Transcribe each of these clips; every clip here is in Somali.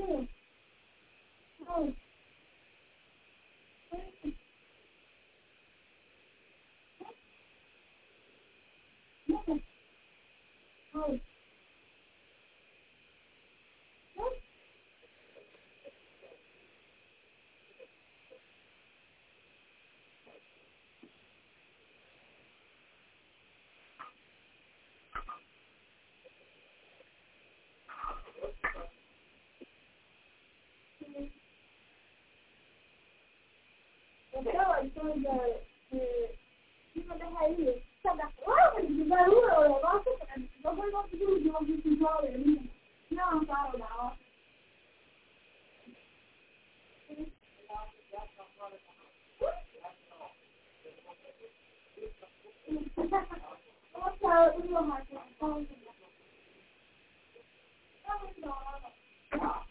Yeah. Oh my God! Oh my God! a forma de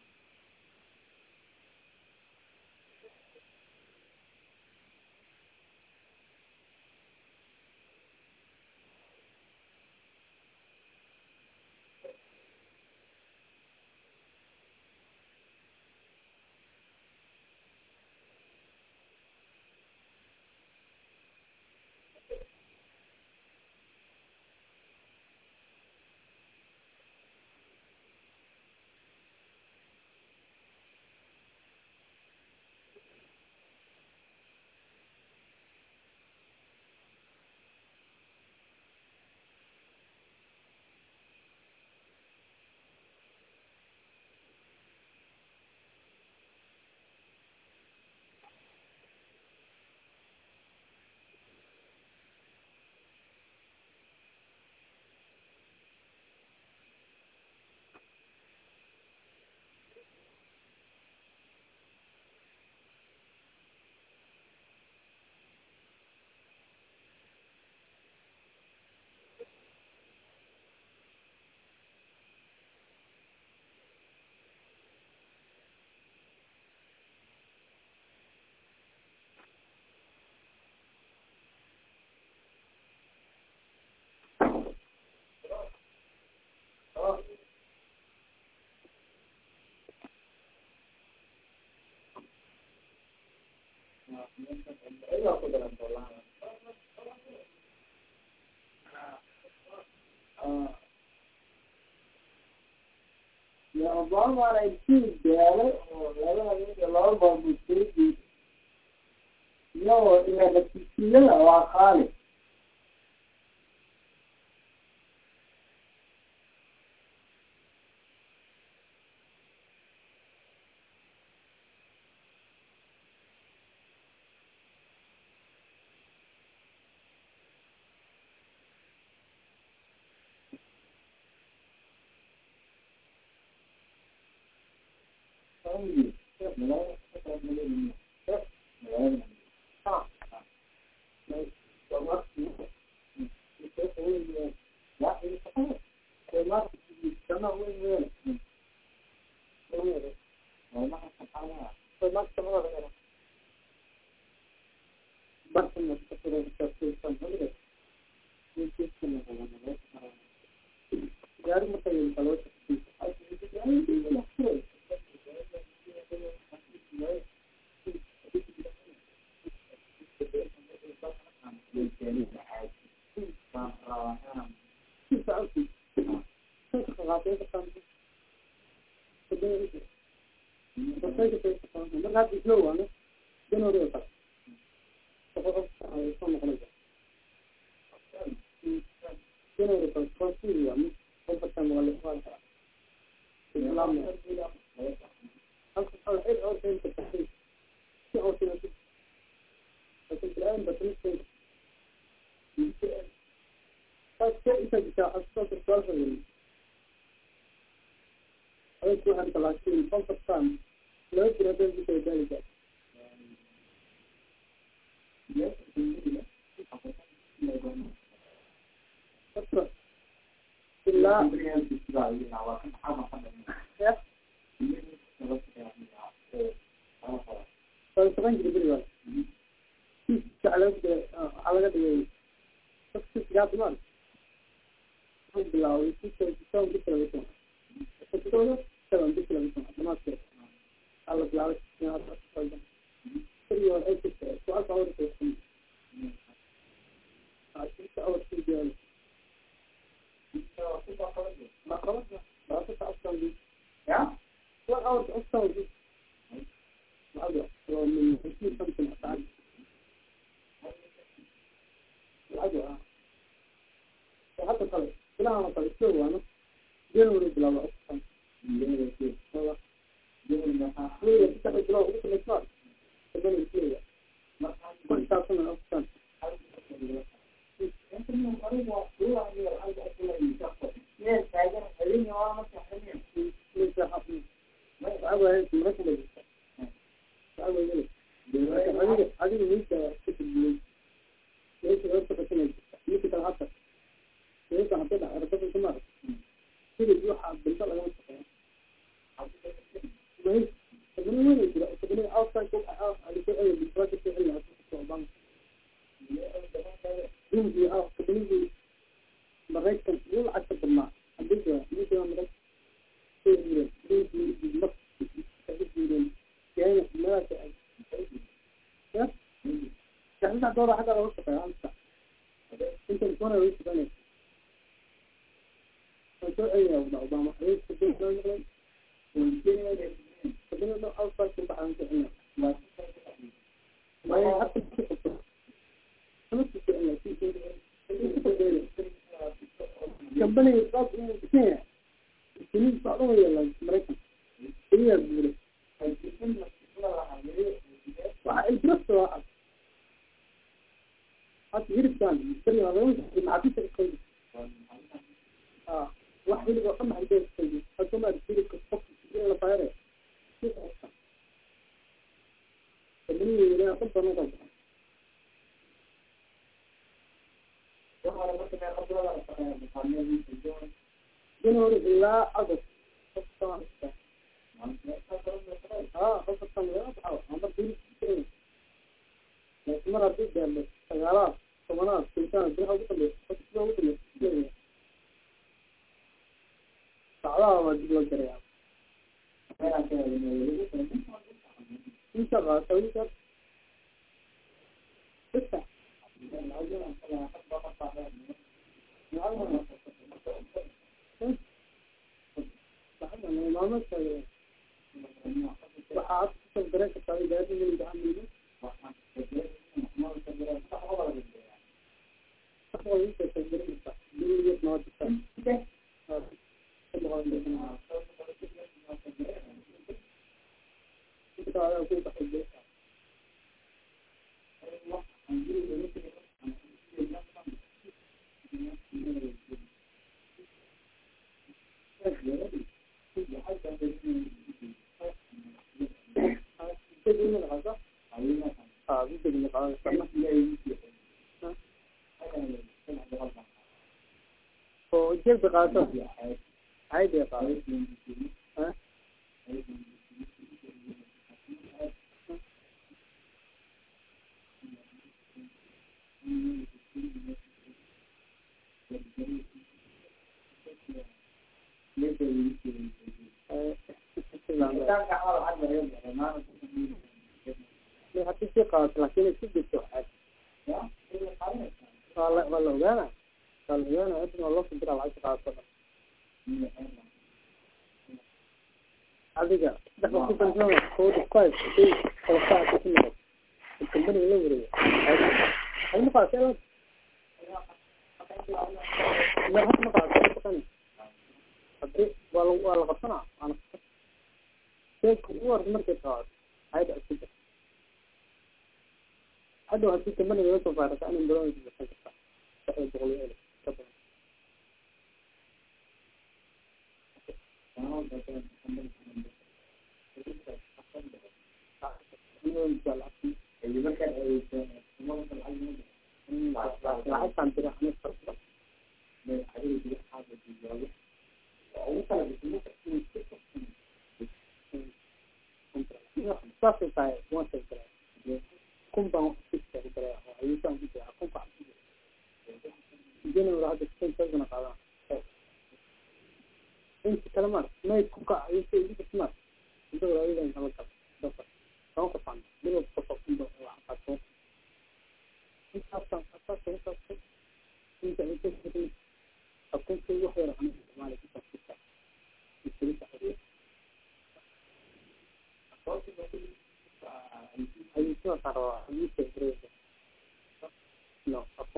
Obama and Steve or whether I think a lot about the No, you have a particular or a college. famille, faire de l'ordre, faire de. নাম নেই sekarang jadi berdua. Kalau ومن حسن خمس الأفعال العدوى وحتى قلت كلها ما قلت شو أنا جن ولد لا أصلا جن ولد لا جن لا أخوي بتاع جلاه وبس مسمار جن ولد لا ما كل تاسنا أصلا أنت من قريب وأقول عن الأرض أصلا يشقق ليه ساجن خليني وأنا مش حلمي من سحبني ما أبغى هيك مركب badnaa adiga intaaooda agga looga shaqeeyo inta ismana looga shaqeynaya wax weligo dhan ilaa agost ثمرات تمتان بها وقلت فتسلها وقلت جميع صعبها وقلت والجريعة انتبه سويت تسع ما مسوي وحاطط البريك الطويل هذه اللي عم oo jeeb qaato hayd qaato Thank you haddii sii qaadato laakin inay ku jirto waa la ogaana waa la ogaana hadan waa loo kujira lacagta qaadato dhan adiga saddex baa kusalsan kowd five shay kalasaa ku noqo company la wareeyo hal ma qaadato elan mar had ma qaadato kan haddii waa waa la qabsanaa waana sheeka u warta markay qaadato hayda isku jirta hadda waxaa si dambe nagala soo saarata anan baroonaga bixin karta saxda boqol iyo elif ka badan saasay tahay waan soo garaa kunbaan wax kara ayuusaan ku jira kun baa january hadda sana qaadan inta kale mar mayd kukac ayuusa igu bismar inta walaaladan kala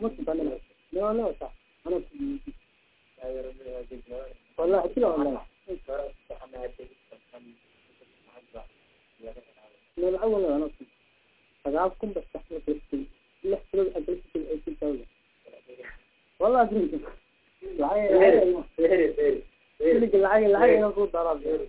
مسلم لا لا صح أنا والله قلت له والله من الأول أنا أصلا أجابكم بس تحمل فلسطين اللي احتلوا أجلسة الأيتين دولة والله أدري العيال العيال العيال العيال العيال العيال العيال العيال العيال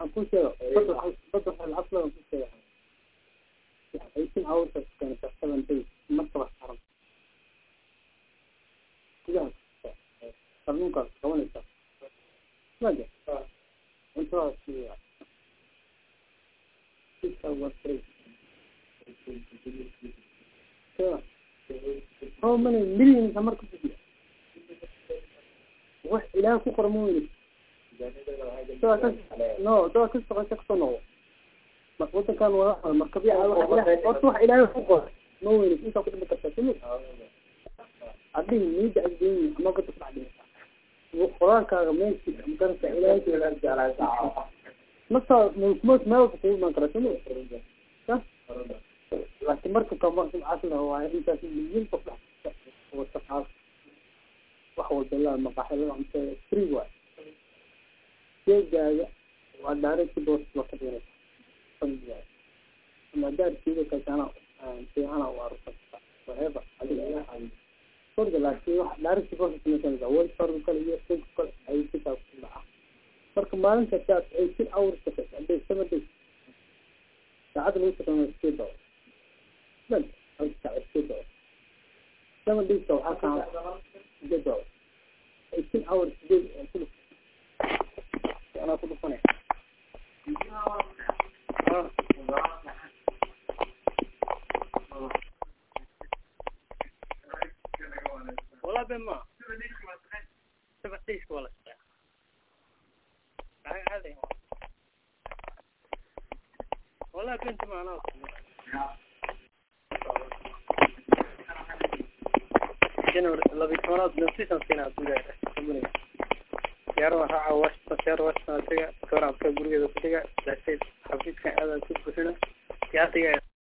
هنكون كده بطرح العصر ونكون يعني. كده يمكن أول كانت تحسب أنت مصر الحرم كده قرنون قرن قوان الشخص ما جاء وأنت رأى السيئة كيف أول شيء كده هو من المليون سمركز فيها. وح إلهك قرموني no doorka socosa ka soo noqo marka wadankan waa markabya horta wax ilaahay ku qoray ma weyne intaa kudhimi karta sumi adin miida agdeen ama bada kudhaxdhimisa qoraalkaaga meelkiis magaranta ilaahay masa mos meel walba kugu imaan kara sumi laakin marka kamcasla waay intaas miyin kudhax oo saqaaf wax walba la maqaxilada mise free waay sheegaaga waa direct waa ka dhiganaysa ama daarkiida kasana fiicana u arurta whatever adiga sorga laakiin wax direct bost kumasanaysa way sorga kale iyo sinka kale ayay sikaa ku dhaca marka maalinta saas eighteen hours shaqeysa day seven days saacada lagu shaqeynaya sideed dolar bal hal saac dolar seven days waxaa kaa sideed dolar eighteen hours sideed kulus أنا أقول لك والله بما تبعتيش ولا هذا والله بنت ما أنا كانوا لبي كانت نفسي سنتين أبدا yar soo saaray khudaar aad ka gurigeeda ku dhiga daseed xafiidkan aadaan ku buuxina yaa dhigayaa